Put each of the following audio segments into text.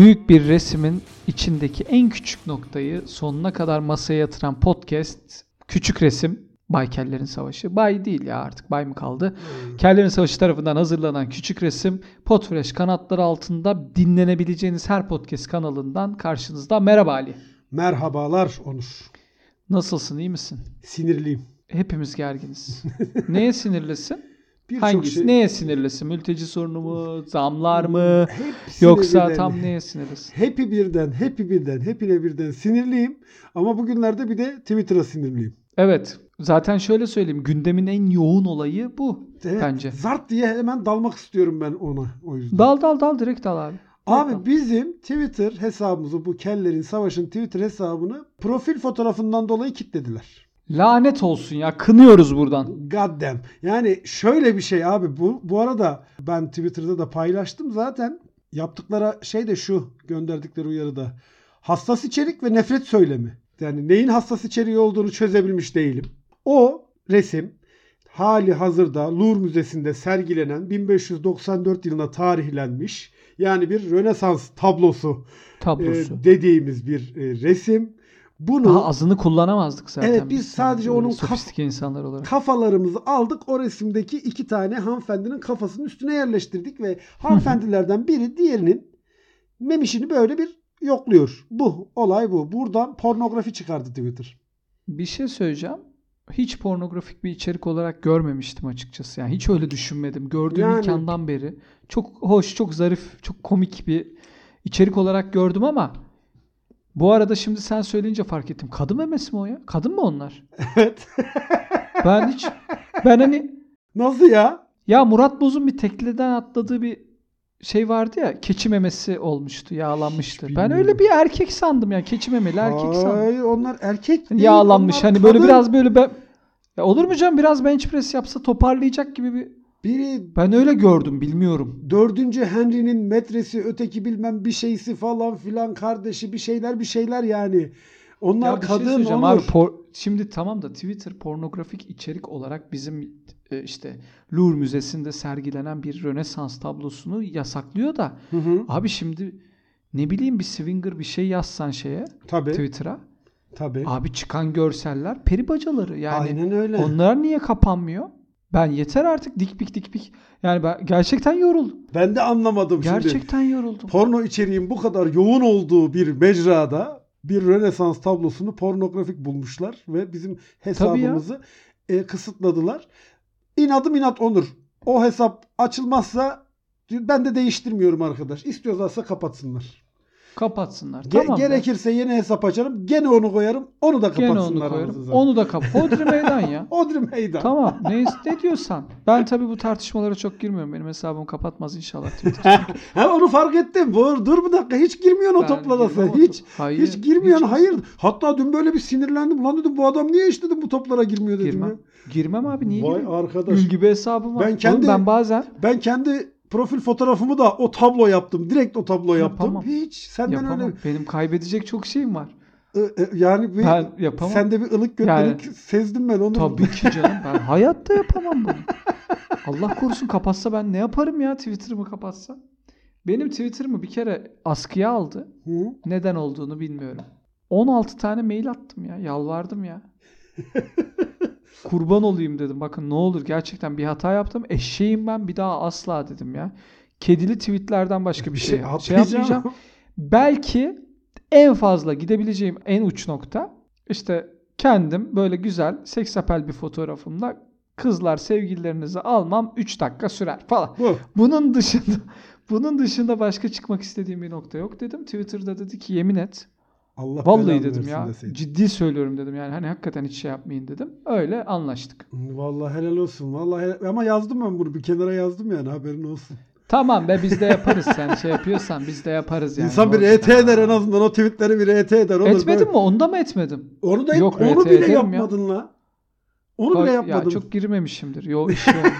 Büyük bir resmin içindeki en küçük noktayı sonuna kadar masaya yatıran podcast Küçük Resim Bay Kellerin Savaşı. Bay değil ya artık bay mı kaldı? Kellerin Savaşı tarafından hazırlanan Küçük Resim Podfresh kanatları altında dinlenebileceğiniz her podcast kanalından karşınızda. Merhaba Ali. Merhabalar Onur. Nasılsın iyi misin? Sinirliyim. Hepimiz gerginiz. Neye sinirlisin? Birçok Hangisi? şey- Neye sinirlisin? Mülteci sorunu mu? Zamlar mı? Hepsine Yoksa birden, tam neye sinirlisin? Hepi birden, hepi birden, hepine birden sinirliyim. Ama bugünlerde bir de Twitter'a sinirliyim. Evet. Zaten şöyle söyleyeyim. Gündemin en yoğun olayı bu Evet, bence. Zart diye hemen dalmak istiyorum ben ona o yüzden. Dal dal dal direkt dal abi. Abi bizim Twitter hesabımızı bu Kellerin Savaş'ın Twitter hesabını profil fotoğrafından dolayı kilitlediler. Lanet olsun ya. Kınıyoruz buradan. God damn. Yani şöyle bir şey abi bu bu arada ben Twitter'da da paylaştım zaten. Yaptıkları şey de şu gönderdikleri uyarıda. Hassas içerik ve nefret söylemi. Yani neyin hassas içeriği olduğunu çözebilmiş değilim. O resim hali hazırda Louvre Müzesi'nde sergilenen 1594 yılına tarihlenmiş. Yani bir Rönesans tablosu e, Tablosu. dediğimiz bir e, resim. Bunu Daha azını kullanamazdık zaten. Evet, biz sadece Böyle onun kaf- insanlar olarak. kafalarımızı aldık. O resimdeki iki tane hanımefendinin kafasının üstüne yerleştirdik ve hanımefendilerden biri diğerinin memişini böyle bir yokluyor. Bu olay bu. Buradan pornografi çıkardı Twitter. Bir şey söyleyeceğim. Hiç pornografik bir içerik olarak görmemiştim açıkçası. Yani hiç öyle düşünmedim. Gördüğüm Yani- ilk andan beri çok hoş, çok zarif, çok komik bir içerik olarak gördüm ama bu arada şimdi sen söyleyince fark ettim. Kadın memesi mi o ya? Kadın mı onlar? Evet. Ben hiç ben hani Nasıl ya? ya Murat Boz'un bir tekliden atladığı bir şey vardı ya keçi memesi olmuştu yağlanmıştı. Hiç Ben öyle bir erkek sandım ya keçi memeli erkek sandım. Hayır onlar erkek değil, Yağlanmış onlar hani böyle kadın. biraz böyle ben ya olur mu canım biraz bench press yapsa toparlayacak gibi bir biri ben öyle gördüm bilmiyorum. dördüncü Henry'nin metresi öteki bilmem bir şeysi falan filan kardeşi bir şeyler bir şeyler yani. Onlar Ya şey kadın Onur. abi por- şimdi tamam da Twitter pornografik içerik olarak bizim e, işte Louvre Müzesi'nde sergilenen bir Rönesans tablosunu yasaklıyor da Hı hı. abi şimdi ne bileyim bir swinger bir şey yazsan şeye Tabii. Twitter'a Tabii. abi çıkan görseller peri bacaları yani Aynen öyle. onlar niye kapanmıyor? Ben yeter artık dik pik dik pik. Yani ben gerçekten yoruldum. Ben de anlamadım şimdi. Gerçekten yoruldum. porno içeriğin bu kadar yoğun olduğu bir mecrada bir Rönesans tablosunu pornografik bulmuşlar ve bizim hesabımızı e, kısıtladılar. İnadım inat Onur. O hesap açılmazsa ben de değiştirmiyorum arkadaş. İstiyorlarsa kapatsınlar. Kapatsınlar. Ge- tamam. gerekirse yeni hesap açarım. Gene onu koyarım. Onu da Gene kapatsınlar. onu koyarım. Onu da kap. Hodri meydan ya. Odri meydan. tamam. Ne, ne diyorsan. Ben tabii bu tartışmalara çok girmiyorum. Benim hesabım kapatmaz inşallah Twitter. ha onu fark ettim. Dur, dur bir dakika. Hiç girmiyorsun o Ben toplara sen. girmem o Hiç. top- Hayır, Hiç girmiyorsun. hiç- hayır. Hatta dün böyle bir sinirlendim. Lan dedim bu adam niye hiç dedim bu toplara girmiyor dedim Girmem. ya. Girmem abi niye Vay gireyim? arkadaş. Gül gibi hesabım var. Ben Oğlum kendi- ben bazen Ben kendi profil fotoğrafımı da o tablo yaptım. Direkt o tablo yaptım. Yapamam. Hiç senden yapamam. öyle Benim kaybedecek çok şeyim var. yani bir, Ben yapamam. sende bir ılık götlerik sezdim ben onu. Tabii ki canım. Ben hayatta yapamam bunu. Allah korusun kapatsa ben ne yaparım ya Twitter'ımı kapatsa. Benim Twitter'ımı bir kere askıya aldı. Hı? Neden olduğunu bilmiyorum. 16 tane mail attım ya. Yalvardım ya. Kurban olayım dedim. Bakın ne olur gerçekten bir hata yaptım. Eşeğim ben bir daha asla dedim ya. Kedili tweetlerden başka bir şey, şey atmayacağım. yapmayacağım. Belki en fazla gidebileceğim en uç nokta işte kendim böyle güzel seksapel bir fotoğrafımla kızlar sevgililerinizi almam 3 dakika sürer falan. Bu. Bunun dışında bunun dışında başka çıkmak istediğim bir nokta yok dedim. Twitter'da dedi ki yemin et. Allah Vallahi dedim ya. deseydin. Ciddi söylüyorum dedim yani. Hani hakikaten hiç şey yapmayın dedim. Öyle anlaştık. Vallahi helal olsun. Vallahi helal- ama yazdım ben bunu bir kenara yazdım yani haberin olsun. Tamam be biz de yaparız sen şey yapıyorsan biz de yaparız yani. İnsan bir olacak? eder en azından o tweetleri bir RT eder. Olur, Etmedim böyle- mi? Onda mı etmedim? Onu da Yok, onu RT bile ederim ya. yapmadın la. Onu bile Koy- yapmadın. Ya çok girmemişimdir. Yo iş girmemişim.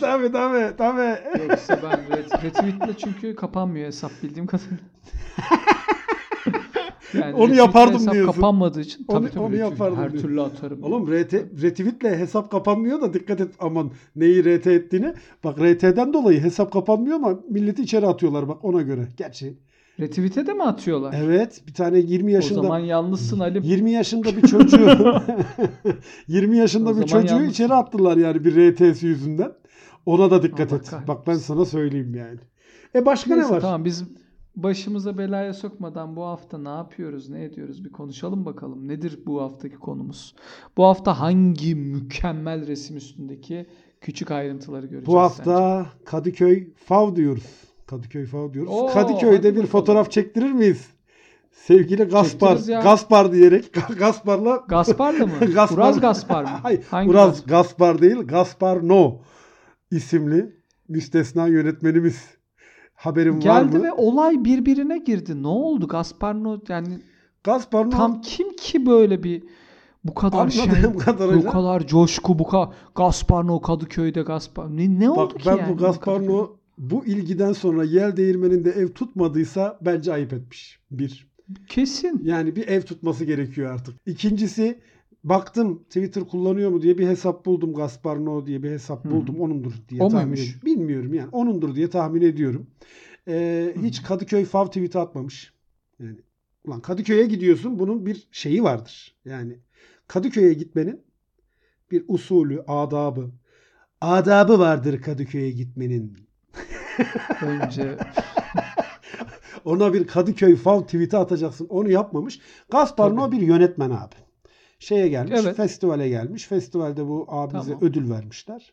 tabii tabii tabii. Yoksa ben ret- retweetle çünkü kapanmıyor hesap bildiğim kadarıyla. Yani Onu yapardım hesap diyorsun. kapanmadığı için tabii Onu- tabii onu yapardım her diyorsun. türlü atarım. Oğlum RT, retweetle hesap kapanmıyor da dikkat et aman neyi RT ettiğini. Bak RT'den dolayı hesap kapanmıyor ama milleti içeri atıyorlar bak ona göre. Gerçi Retweet'e de mi atıyorlar? Evet bir tane 20 o yaşında zaman yalnızsın Ali. 20 yaşında bir çocuğu 20 yaşında O bir çocuğu yalnız. içeri attılar yani bir RT'si yüzünden. Ona da dikkat Allah et. kahretsin. Bak ben sana söyleyeyim yani. E başka Neyse ne var? tamam biz başımıza belaya sokmadan bu hafta ne yapıyoruz, ne ediyoruz bir konuşalım bakalım. Nedir bu haftaki konumuz? Bu hafta hangi mükemmel resim üstündeki küçük ayrıntıları göreceğiz Bu hafta sence? Kadıköy Fav diyoruz. Kadıköy Fav diyoruz. Oo, Kadıköy'de bir fotoğraf çektirir miyiz? Sevgili Gaspar. Gaspar diyerek Gaspar'la Gaspar'da mı? Gaspar- Uraz Gaspar mı? Hayır, Hangi Uraz Gaspar? Gaspar değil, Gaspar No isimli müstesna yönetmenimiz. Haberin var Geldi mı? ve olay birbirine girdi. Ne oldu? Gaspar no yani Gaspar No tam kim ki böyle bir bu kadar şey, anladığım bu kadarıyla kadar coşku, bu kadar Gaspar no Kadıköy'de Gaspar. Ne, ne oldu bak ki ben yani? bu Gaspar Kadıköy'de? No bu ilgiden sonra yel değirmeninde ev tutmadıysa bence ayıp etmiş. Bir. Kesin. Yani bir ev tutması gerekiyor artık. İkincisi baktım Twitter kullanıyor mu diye bir hesap buldum. Gaspar No diye bir hesap Hı. buldum. Onundur diye O tahmin muymuş? ediyorum. Bilmiyorum yani. Onundur diye tahmin ediyorum. Ee, hiç Kadıköy fav tweet'i atmamış. Yani ulan Kadıköy'e gidiyorsun. Bunun bir şeyi vardır. Yani Kadıköy'e gitmenin bir usulü, adabı. Adabı vardır Kadıköy'e gitmenin. Önce Ona bir Kadıköy fav tweet'i atacaksın. Onu yapmamış. Gaspar No bir yönetmen abi. Şeye gelmiş, Evet. festivale gelmiş. Festivalde bu abimize Tamam. ödül vermişler.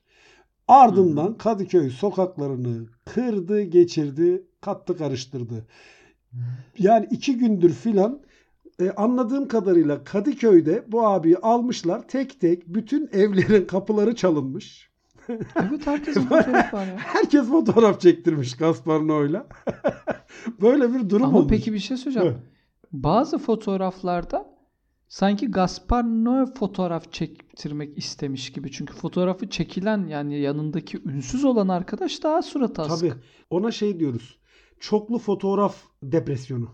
Ardından Kadıköy sokaklarını kırdı, geçirdi, kattı, karıştırdı. Yani iki gündür filan e, anladığım kadarıyla Kadıköy'de bu abiyi almışlar. Tek tek bütün evlerin kapıları çalınmış. evet herkesin fotoğrafı var ya. Herkes fotoğraf çektirmiş Gaspar No'yla. Böyle bir durum Ama olmuş. peki bir şey söyleyeceğim. Evet. Bazı fotoğraflarda sanki Gaspar Noé fotoğraf çektirmek istemiş gibi. Çünkü fotoğrafı çekilen yani yanındaki ünsüz olan arkadaş daha suratı asık. Tabii. Ona şey diyoruz. Çoklu fotoğraf depresyonu.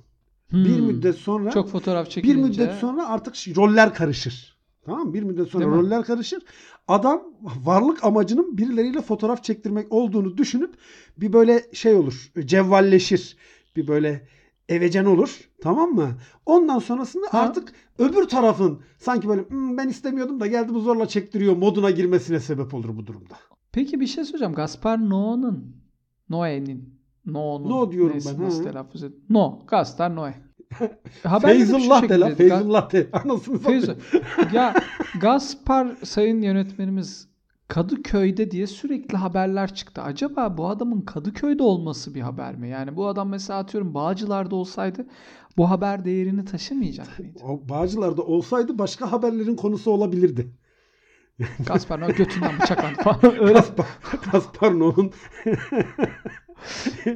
Hmm. Bir müddet sonra çok fotoğraf bir çekilince müddet sonra artık roller karışır. Tamam mı? Bir müddet sonra Değil mi? roller karışır. Adam varlık amacının birileriyle fotoğraf çektirmek olduğunu düşünüp bir böyle şey olur. Cevvalleşir. Bir böyle evecen olur. Tamam mı? Ondan sonrasında Ha. artık öbür tarafın sanki böyle "Hmm, ben istemiyordum da geldi bu zorla çektiriyor moduna girmesine sebep olur bu durumda. Peki bir şey söyleyeceğim. Gaspar Noé'nin Noé'nin No'nun No diyorum neyse, ben, Nasıl ha. telaffuz et? No. Gaspar Noé. Feyzullah de la. şekilde- Ga- Feyzullah de. Anasını satayım. ya Gaspar sayın yönetmenimiz Kadıköy'de diye sürekli haberler çıktı. Acaba bu adamın Kadıköy'de olması bir haber mi? Yani bu adam mesela atıyorum Bağcılar'da olsaydı bu haber değerini taşımayacak mıydı? O Bağcılar'da olsaydı başka haberlerin konusu olabilirdi. Gaspar Noé götünden bıçaklandı falan. Öyle Gaspar, Gaspar Noé'nin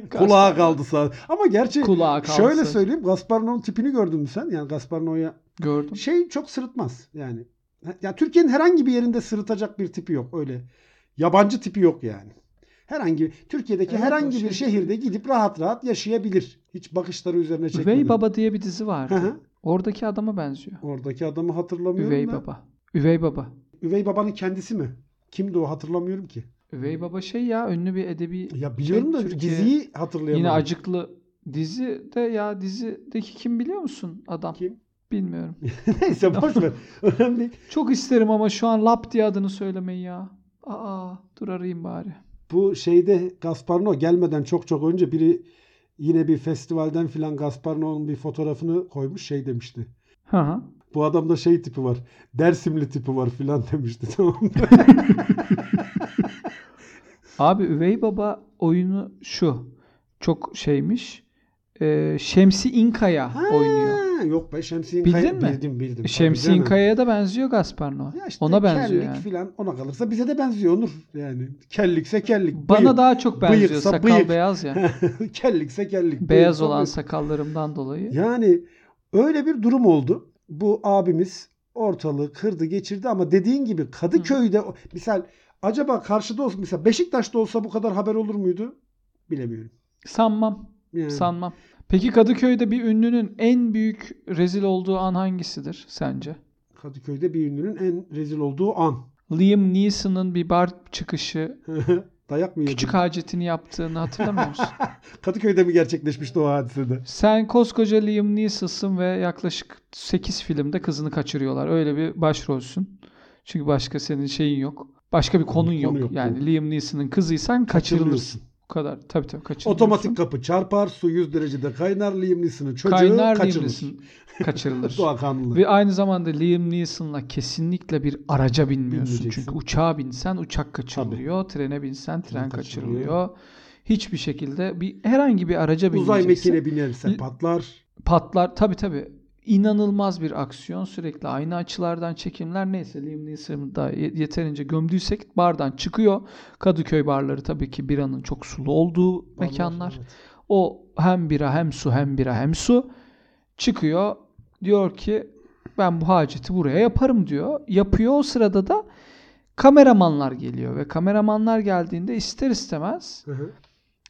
kulağı kaldı sadece. Ama gerçi kulağa kalsa. şöyle söyleyeyim Gaspar Noé'nin tipini gördün mü sen? Yani Gaspar Noé'ya Gördüm. şey çok sırıtmaz. Yani ya Türkiye'nin herhangi bir yerinde sırıtacak bir tipi yok. Öyle yabancı tipi yok yani. Herhangi Türkiye'deki Evet, herhangi o bir şey- şehirde gidip rahat rahat yaşayabilir. Hiç bakışları üzerine çekmeden. Üvey Baba diye bir dizi vardı. hı. Oradaki adama benziyor. Oradaki adamı hatırlamıyorum Üvey da. Baba. Üvey Baba. Üvey babanın kendisi mi? Kimdi o hatırlamıyorum ki. Üvey Baba şey ya ünlü bir edebi Ya biliyorum da Şey, Türkiye- diziyi hatırlayamadım. yine acıklı dizi de ya dizideki kim biliyor musun adam? Kim? Bilmiyorum. Neyse boş ver. Önemli değil. Çok isterim ama şu an Lap diye adını söylemeyi ya. Aa dur arayayım bari. Bu şeyde Gaspar Noé gelmeden çok çok önce biri yine bir festivalden filan Gaspar Noé'nin bir fotoğrafını koymuş şey demişti. Hı hı. Bu adamda şey tipi var. Dersimli tipi var filan demişti tamam mı? Abi Üvey Baba oyunu şu. Çok şeymiş. Ee, Şemsi İnkaya Ha, oynuyor. Yok be Şemsi Bildin İnkaya. mi? Bildim bildim. Şemsi. İnkaya'ya da benziyor Gaspar Noé. İşte Ona benziyor kellik yani. filan ona kalırsa bize de benziyor Onur. Yani kellikse kellik. Bana bıyık. daha çok benziyor. Bıyıksa Sakal bıyık. beyaz ya. kellikse kellik. beyaz bıyıksa olan bıyık. sakallarımdan dolayı. Yani öyle bir durum oldu. Bu abimiz ortalığı kırdı geçirdi ama dediğin gibi Kadıköy'de misal acaba karşıda olsa mesela Beşiktaş'ta olsa bu kadar haber olur muydu? Bilemiyorum. Sanmam. Yani Sanmam. Peki Kadıköy'de bir ünlünün en büyük rezil olduğu an hangisidir sence? Kadıköy'de bir ünlünün en rezil olduğu an. Liam Neeson'ın bir bar çıkışı Dayak mı yedin? Küçük hacetini yaptığını hatırlamıyor musun? Kadıköy'de mi gerçekleşmişti o hadisede? Sen koskoca Liam Neeson'sın ve yaklaşık 8 filmde kızını kaçırıyorlar. Öyle bir başrolsün. Çünkü başka senin şeyin yok. Başka bir konun Konu yok. yok, yani. Liam Neeson'ın kızıysan kaçırılırsın. Bu kadar. Tabii tabii kaçırılırsın. Otomatik kapı çarpar, su 100 derecede kaynar, Liam Neeson'ın çocuğu Kaynar kaçırılır. Kaçırılır. Doğa. Ve aynı zamanda Liam Neeson'la kesinlikle bir araca binmiyorsun. Çünkü uçağa binsen uçak kaçırılıyor. Trene binsen tren kaçırılıyor. kaçırılıyor. Hiçbir şekilde bir herhangi bir araca Uzay binmeyeceksin. mekiğine binerse L- patlar. Patlar tabi tabi. İnanılmaz bir aksiyon. Sürekli aynı açılardan çekimler. Neyse Liam Neeson'ı da yeterince gömdüysek bardan çıkıyor. Kadıköy barları tabii ki biranın çok sulu olduğu mekanlar. Evet. O hem bira hem su hem bira hem su çıkıyor. Diyor ki ben bu haceti buraya yaparım diyor. Yapıyor o sırada da kameramanlar geliyor ve kameramanlar geldiğinde ister istemez Hı hı.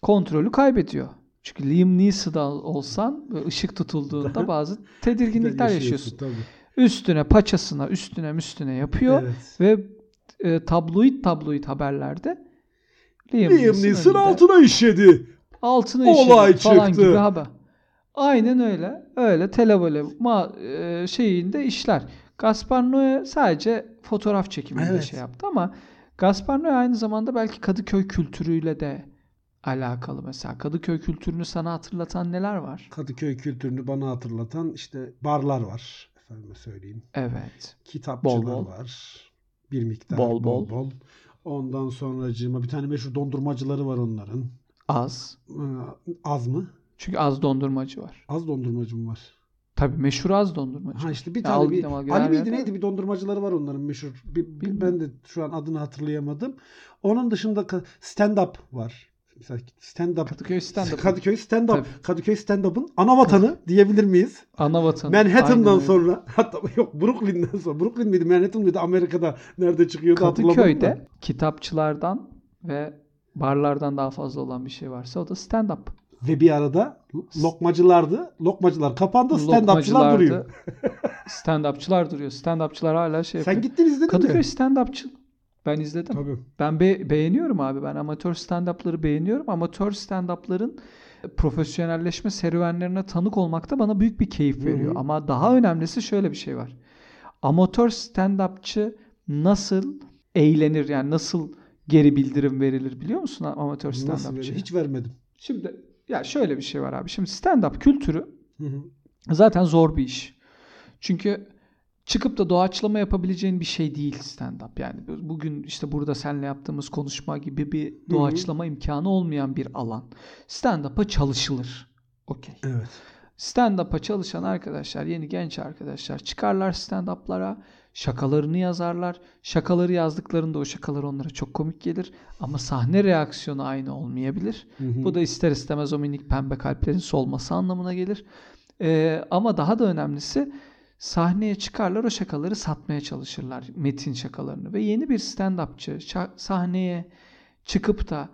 kontrolü kaybediyor. Çünkü Liam Neeson'da olsan ışık tutulduğunda bazı tedirginlikler yaşıyorsun. Tabii. Üstüne paçasına üstüne üstüne yapıyor Evet. ve e, tabloid tabloid haberlerde Liam, Liam Neeson Neeson altına işedi. altına Olay işedi falan çıktı. gibi haber. Aynen öyle. Öyle televole ma e, şeyinde işler. Gaspar Noé sadece fotoğraf çekiminde Evet. şey yaptı ama Gaspar Noé aynı zamanda belki Kadıköy kültürüyle de alakalı mesela. Kadıköy kültürünü sana hatırlatan neler var? Kadıköy kültürünü bana hatırlatan işte barlar var. Efendime söyleyeyim. Evet. Kitapçılar Bol bol. var. Bir miktar Bol bol bol. bol. Ondan sonracığıma bir tane meşhur dondurmacıları var onların. Az. Ee, Az mı? Çünkü az dondurmacı var. Az dondurmacı mı var? Tabii meşhur az dondurmacı. Ha işte bir Ya tane bir, al gidelim, Ali miydi neydi bir dondurmacıları var onların meşhur. Bir, bir- ben de şu an adını hatırlayamadım. Onun dışında ka- stand-up var. Mesela stand-up Kadıköy stand-up. Kadıköy stand-up. Tabii. Kadıköy stand-up'ın ana vatanı diyebilir miyiz? Ana vatan. Manhattan'dan Aynen sonra hatta yok Brooklyn'den sonra Brooklyn miydi Manhattan mıydı Amerika'da nerede çıkıyordu. Kadıköy'de kitapçılardan ve barlardan daha fazla olan bir şey varsa o da stand-up. Ve bir arada lokmacılardı. Lokmacılar kapandı stand-upçılar duruyor. stand-upçılar duruyor. Stand-upçılar hala şey Sen yapıyor. gittin izledin Kadıköy mi? stand-upçı. Ben izledim. Tabii. Ben be- beğeniyorum abi. Ben amatör stand-up'ları beğeniyorum. Amatör stand-up'ların profesyonelleşme serüvenlerine tanık olmak da bana büyük bir keyif veriyor. hı. Ama daha önemlisi şöyle bir şey var. Amatör stand-upçı nasıl eğlenir yani nasıl geri bildirim verilir biliyor musun amatör stand-upçı? Hiç vermedim. Şimdi ya şöyle bir şey var abi. Şimdi stand-up kültürü Hı hı. zaten zor bir iş. Çünkü çıkıp da doğaçlama yapabileceğin bir şey değil stand-up. Yani bugün işte burada seninle yaptığımız konuşma gibi bir doğaçlama imkanı olmayan bir alan. Stand-up'a çalışılır. Okey. Evet. Stand-up'a çalışan arkadaşlar, yeni genç arkadaşlar çıkarlar stand-up'lara, şakalarını yazarlar. Şakaları yazdıklarında o şakalar onlara çok komik gelir ama sahne reaksiyonu aynı olmayabilir. Hı hı. Bu da ister istemez o minik pembe kalplerin solması anlamına gelir. Ee, ama daha da önemlisi sahneye çıkarlar o şakaları satmaya çalışırlar. Metin şakalarını. Ve yeni bir stand-upçı sahneye çıkıp da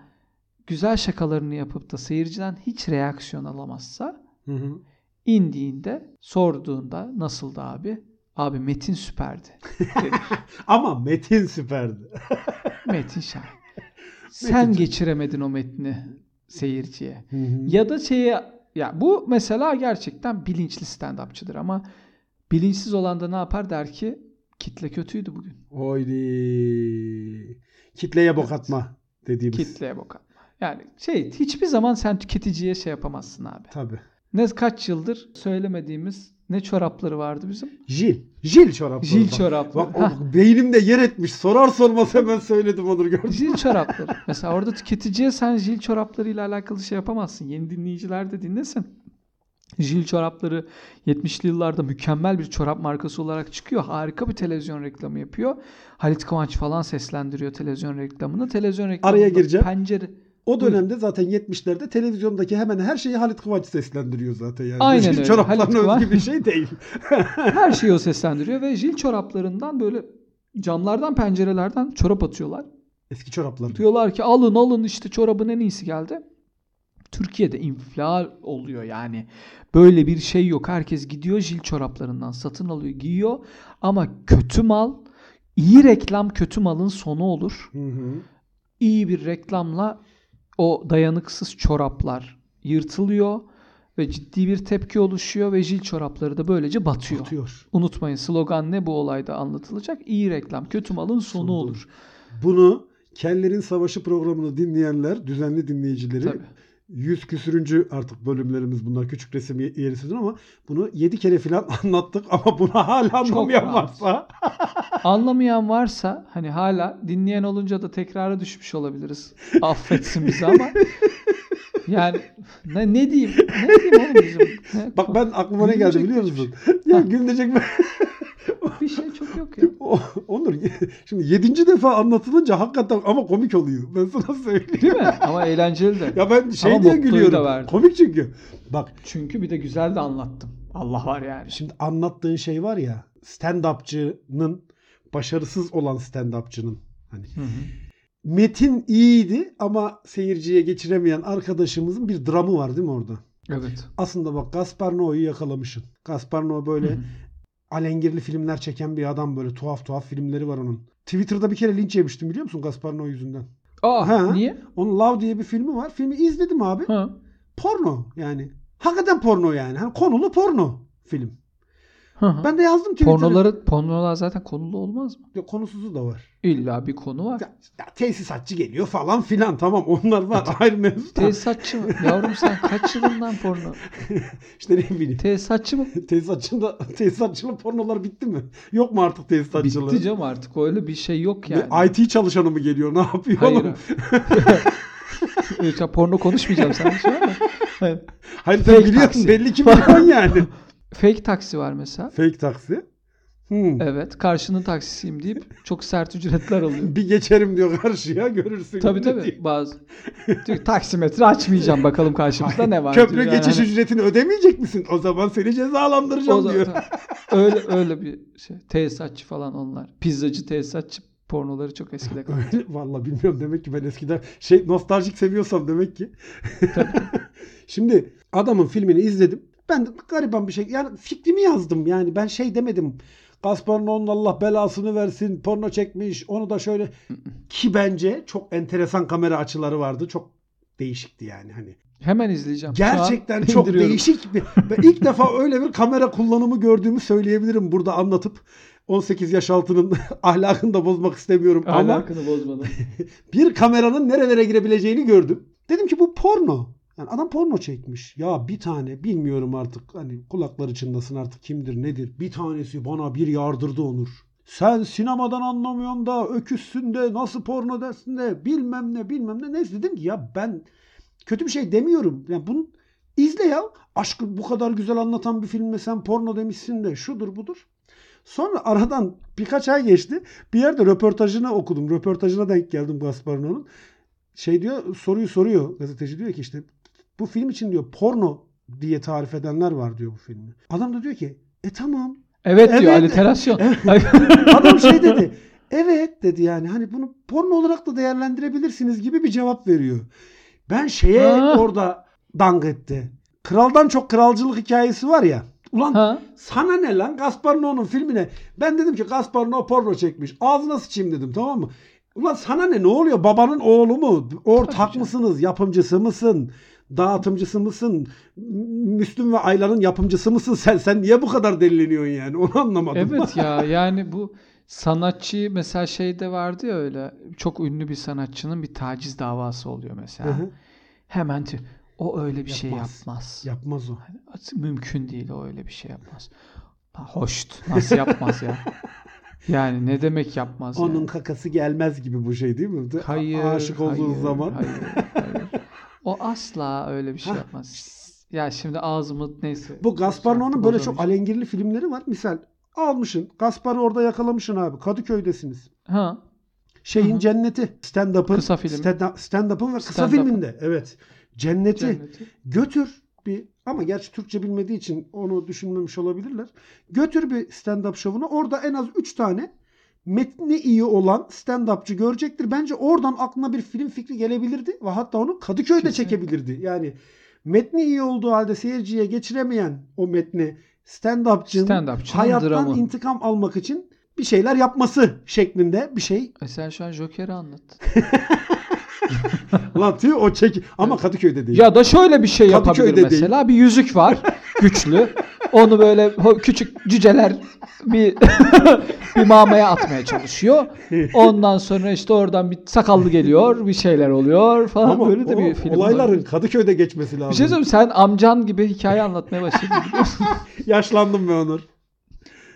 güzel şakalarını yapıp da seyirciden hiç reaksiyon alamazsa Hı hı. indiğinde sorduğunda nasıldı abi? Abi Metin süperdi. Ama Metin süperdi. Metin Şahin. Sen geçiremedin o metni seyirciye. Hı hı. Ya da şeye ya bu mesela gerçekten bilinçli stand-upçıdır ama bilinçsiz olan da ne yapar der ki kitle kötüydü bugün. Oydi. Kitleye bok atma dediğimiz. Kitleye bok atma. Yani şey hiçbir zaman sen tüketiciye şey yapamazsın abi. Tabii. Ne kaç yıldır söylemediğimiz ne çorapları vardı bizim? Jil. Jil çorapları. Jil Bak- çorapları. Bak, o beynimde yer etmiş. Sorar sormaz hemen söyledim Onur gördün. mü? Jil çorapları. Mesela orada tüketiciye sen jil çoraplarıyla alakalı şey yapamazsın. Yeni dinleyiciler de dinlesin. Jil çorapları 70'li yıllarda mükemmel bir çorap markası olarak çıkıyor. Harika bir televizyon reklamı yapıyor. Halit Kıvanç falan seslendiriyor televizyon reklamını. Televizyon reklamında Araya gireceğim. pencere O dönemde zaten 70'lerde televizyondaki hemen her şeyi Halit Kıvanç seslendiriyor zaten yani. Aynen Jil öyle. çoraplarına Halit Kıvanç- özgü bir şey değil. her şeyi o seslendiriyor ve jil çoraplarından böyle camlardan pencerelerden çorap atıyorlar. Eski çoraplar. Diyorlar ki alın alın işte çorabın en iyisi geldi. Türkiye'de infilal oluyor yani. Böyle bir şey yok. Herkes gidiyor jil çoraplarından satın alıyor, giyiyor. Ama kötü mal, iyi reklam kötü malın sonu olur. Hı hı. iyi bir reklamla o dayanıksız çoraplar yırtılıyor ve ciddi bir tepki oluşuyor ve jil çorapları da böylece batıyor. Atıyor. Unutmayın slogan ne bu olayda anlatılacak? İyi reklam kötü malın sonu Sondur. olur. Bunu Kellerin Savaşı programını dinleyenler, düzenli dinleyicileri Tabii. Yüz küsürüncü artık bölümlerimiz bunlar. Küçük resim ye- yerisidir ama bunu yedi kere falan anlattık ama buna hala anlamayan rahat. varsa Anlamayan varsa hani hala dinleyen olunca da tekrara düşmüş olabiliriz. Affetsin bizi ama yani ne, ne diyeyim? Ne diyeyim oğlum bizim? Bak ben aklıma ne geldi biliyor musun? ya gülecek mi? bir şey çok yok ya. O- Onur şimdi yedinci defa anlatılınca hakikaten ama komik oluyor. Ben sana söyleyeyim. Değil mi? Ama eğlenceli de. Ya ben şey Ama diye gülüyorum. Komik çünkü. Bak Çünkü bir de güzel de anlattım. Allah var yani. şimdi anlattığın şey var ya stand-upçının başarısız olan stand-upçının hani Hı hı. Metin iyiydi ama seyirciye geçiremeyen arkadaşımızın bir dramı var değil mi orada? Evet. Aslında bak Gaspar Noé'yu yakalamışsın. Gaspar Noé böyle Hı hı. alengirli filmler çeken bir adam böyle tuhaf tuhaf filmleri var onun. Twitter'da bir kere linç yemiştim biliyor musun Gaspar Noé yüzünden. Aa, Ha. niye? Onun Love diye bir filmi var. Filmi izledim abi. Ha. Porno yani. Hakikaten porno yani. Hani konulu porno film. Hı hı. Ben de yazdım Twitter'a. Pornoları, pornolar zaten konulu olmaz mı? Ya konusuzu da var. İlla bir konu var. Ya, ya tesisatçı geliyor falan filan tamam onlar var ayrı mevzu. Tesisatçı mı? Yavrum sen kaç yılından porno? İşte ne bileyim. Tesisatçı mı? Tesisatçında, tesisatçının pornolar bitti mi? Yok mu artık tesisatçılığı? Bitti canım artık öyle bir şey yok yani. IT çalışanı mı geliyor? Ne yapıyor Hayır. oğlum? Ya porno konuşmayacağım sen şu an. Hayır. Hayır sen biliyorsun taksi. belli ki biliyorsun yani. Fake taksi var mesela. Fake taksi. Hmm. Evet karşının taksisiyim deyip çok sert ücretler alıyor. Bir geçerim diyor karşıya görürsün. Tabii tabii bazı. Diyor, taksimetre açmayacağım bakalım karşımızda ne var. Köprü diyor. Yani geçiş hani ücretini ödemeyecek misin? O zaman seni cezalandıracağım o diyor. zaman- öyle öyle bir şey. Tesisatçı falan onlar. Pizzacı tesisatçı pornoları çok eskide kaldı. Öyle, Vallahi bilmiyorum demek ki ben eskiden şey nostaljik seviyorsam demek ki. Şimdi adamın filmini izledim. Ben de gariban bir şey yani fikrimi yazdım yani ben şey demedim. Gaspar Noé'nin Allah belasını versin porno çekmiş onu da şöyle ki bence çok enteresan kamera açıları vardı çok değişikti yani hani. Hemen izleyeceğim. Gerçekten çok değişik bir ve ilk defa öyle bir kamera kullanımı gördüğümü söyleyebilirim burada anlatıp 18 yaş altının ahlakını da bozmak istemiyorum ama Ahlakını bozmadan. bir kameranın nerelere girebileceğini gördüm. Dedim ki bu porno. Yani adam porno çekmiş. Ya bir tane bilmiyorum artık hani kulakları çınlasın artık kimdir nedir. Bir tanesi bana bir yardırdı Onur. Sen sinemadan anlamıyorsun da öküzsün de nasıl porno dersin de bilmem ne bilmem ne. Neyse dedim ki ya ben kötü bir şey demiyorum. Yani bunu izle ya. Aşkı bu kadar güzel anlatan bir filme sen porno demişsin de şudur budur. Sonra aradan birkaç ay geçti. Bir yerde röportajını okudum. Röportajına denk geldim Gaspar Noé'nin. Şey diyor soruyu soruyor. Gazeteci diyor ki işte bu film için diyor porno diye tarif edenler var diyor bu filmi. Adam da diyor ki e tamam. Evet diyor Evet. aliterasyon. Adam şey dedi. Evet dedi yani hani bunu porno olarak da değerlendirebilirsiniz gibi bir cevap veriyor. Ben şeye Ha. orada dang etti. Kraldan çok kralcılık hikayesi var ya. Ulan ha? sana ne lan Gaspar Noé'nin filmine? Ben dedim ki Gaspar Noé porno çekmiş. Ağzına sıçayım dedim tamam mı? Ulan sana ne ne oluyor? Babanın oğlu mu? Ortak Tabii canım. mısınız? Yapımcısı mısın? Dağıtımcısı mısın? Müslüm ve Ayla'nın yapımcısı mısın? Sen sen niye bu kadar delileniyorsun yani? Onu anlamadım. Evet ya yani bu sanatçı mesela şeyde vardı ya öyle çok ünlü bir sanatçının bir taciz davası oluyor Hı mesela. hı. Hemen tü- o öyle bir şey Yapmaz. yapmaz. Yapmaz o. Mümkün değil o öyle bir şey yapmaz. Hoşt. Nasıl yapmaz ya? Yani ne demek yapmaz Onun yani? kakası gelmez gibi bu şey değil mi? A- Hayır. Aşık olduğun hayır, zaman. Hayır, hayır. O asla öyle bir şey yapmaz. Ya şimdi ağzımı neyse. Bu Gaspar Noé'nin yaptım, böyle çok alengirli filmleri var. Misal almışsın. Gaspar'ı orada yakalamışsın abi. Kadıköy'desiniz. Ha. Şeyin Hı hı. cenneti. Stand-up'ın. Kısa film. stand- Stand-up'ın ve kısa filminde. Evet. Cenneti. Cenneti. Götür bir ama gerçi Türkçe bilmediği için onu düşünmemiş olabilirler. Götür bir stand-up şovuna. Orada en az 3 tane metni iyi olan stand-upçı görecektir. Bence oradan aklına bir film fikri gelebilirdi ve hatta onu Kadıköy'de Kesinlikle. çekebilirdi. Yani metni iyi olduğu halde seyirciye geçiremeyen o metni stand-upçının Stand-upçının hayattan dramı. intikam almak için bir şeyler yapması şeklinde bir şey. E sen şu an Joker'i anlattın. Lan tüy o çek ama Kadıköy'de değil. Ya da şöyle bir şey Kadıköy'de yapabilir değil. mesela. Bir yüzük var. güçlü. Onu böyle ho- küçük cüceler bir bir mamaya atmaya çalışıyor. Ondan sonra işte oradan bir sakallı geliyor. Bir şeyler oluyor falan. ama böyle de o bir film olayların var. Kadıköy'de geçmesi lazım. Bir şey söyleyeyim sen amcan gibi hikaye anlatmaya başladın. Yaşlandım be Onur.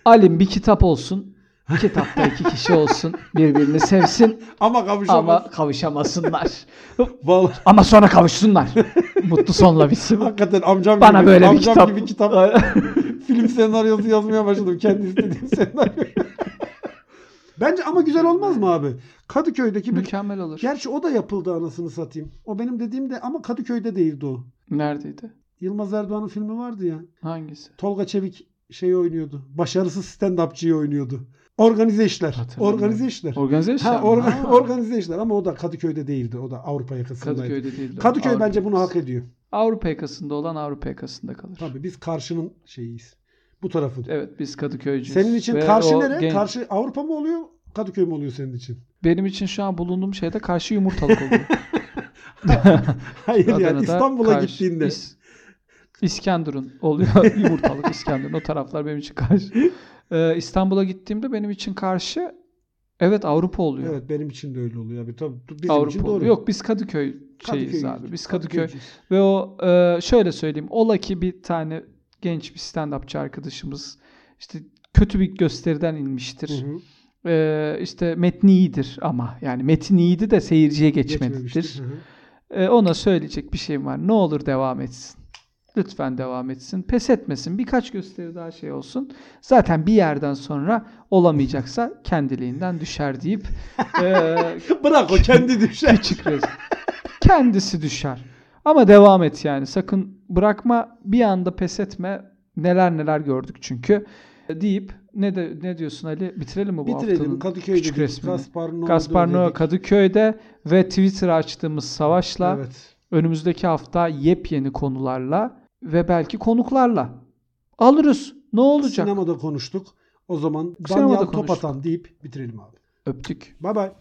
Alim bir kitap olsun. Kitapta iki kişi olsun. Birbirini sevsin Ama kavuşamaz. ama kavuşamasınlar. Vallahi Ama sonra kavuşsunlar. Mutlu sonla bitsin. hakikaten amcam Bana gibi, böyle bir amcam kitap. gibi kitap film senaryosu yazmaya başladım. Kendi istediğim senaryo. Bence ama güzel olmaz mı abi? Kadıköy'deki bir... Mükemmel olur. Gerçi o da yapıldı anasını satayım. O benim dediğim de ama Kadıköy'de değildi o. Neredeydi? Yılmaz Erdoğan'ın filmi vardı ya. Hangisi? Tolga Çevik şey oynuyordu. Başarısız stand-upçıyı oynuyordu. Organize işler. Organize işler. Organize işler Ha, orga- Ha. organize işler ama o da Kadıköy'de değildi. O da Avrupa yakasındaydı. Kadıköy'de değil. o. Kadıköy Avrupa bence bunu hak ediyor. Avrupa yakasında olan Avrupa yakasında kalır. Tabii biz karşının şeyiyiz. Bu tarafın. Evet biz Kadıköycüyüz. Senin için Ve karşı nere? genç- Karşı Avrupa mı oluyor? Kadıköy mü oluyor senin için? Benim için şu an bulunduğum şeyde karşı yumurtalık oluyor. Hayır yani Adana'da İstanbul'a karşı- gittiğinde. İs- İskenderun oluyor. yumurtalık İskenderun. O taraflar benim için karşı. Ee, İstanbul'a gittiğimde benim için karşı evet Avrupa oluyor. Evet benim için de öyle oluyor abi. Tabii bizim için Avrupa doğru. oluyor. Yok biz Kadıköy şeyiz Kadıköy'üz. abi. Biz Kadıköy Kadıköy'cüyüz. Ve o e, şöyle söyleyeyim. Ola ki bir tane genç bir stand-upçı arkadaşımız işte kötü bir gösteriden inmiştir. Hı hı. E, işte metni iyidir ama yani metin iyiydi de seyirciye geçmelidir. Geçmemiştir. Hı hı. E, ona söyleyecek bir şeyim var. Ne olur devam etsin. Lütfen devam etsin. Pes etmesin. Birkaç gösteri daha şey olsun. Zaten bir yerden sonra olamayacaksa kendiliğinden düşer deyip e, Bırak o kendi düşer. küçük resim. Kendisi düşer. Ama devam et yani. Sakın bırakma. Bir anda pes etme. Neler neler gördük çünkü. Deyip ne de ne diyorsun Ali? Bitirelim mi bu Bitirelim. haftanın Kadıköy'de küçük dedik. resmini? Gaspar Noé Gaspar dedik. Kadıköy'de ve Twitter açtığımız savaşla Evet. önümüzdeki hafta yepyeni konularla ve belki konuklarla alırız. Ne olacak? Sinemada konuştuk. O zaman Sinemada Danyal top atan deyip bitirelim abi. Öptük. Bay bay.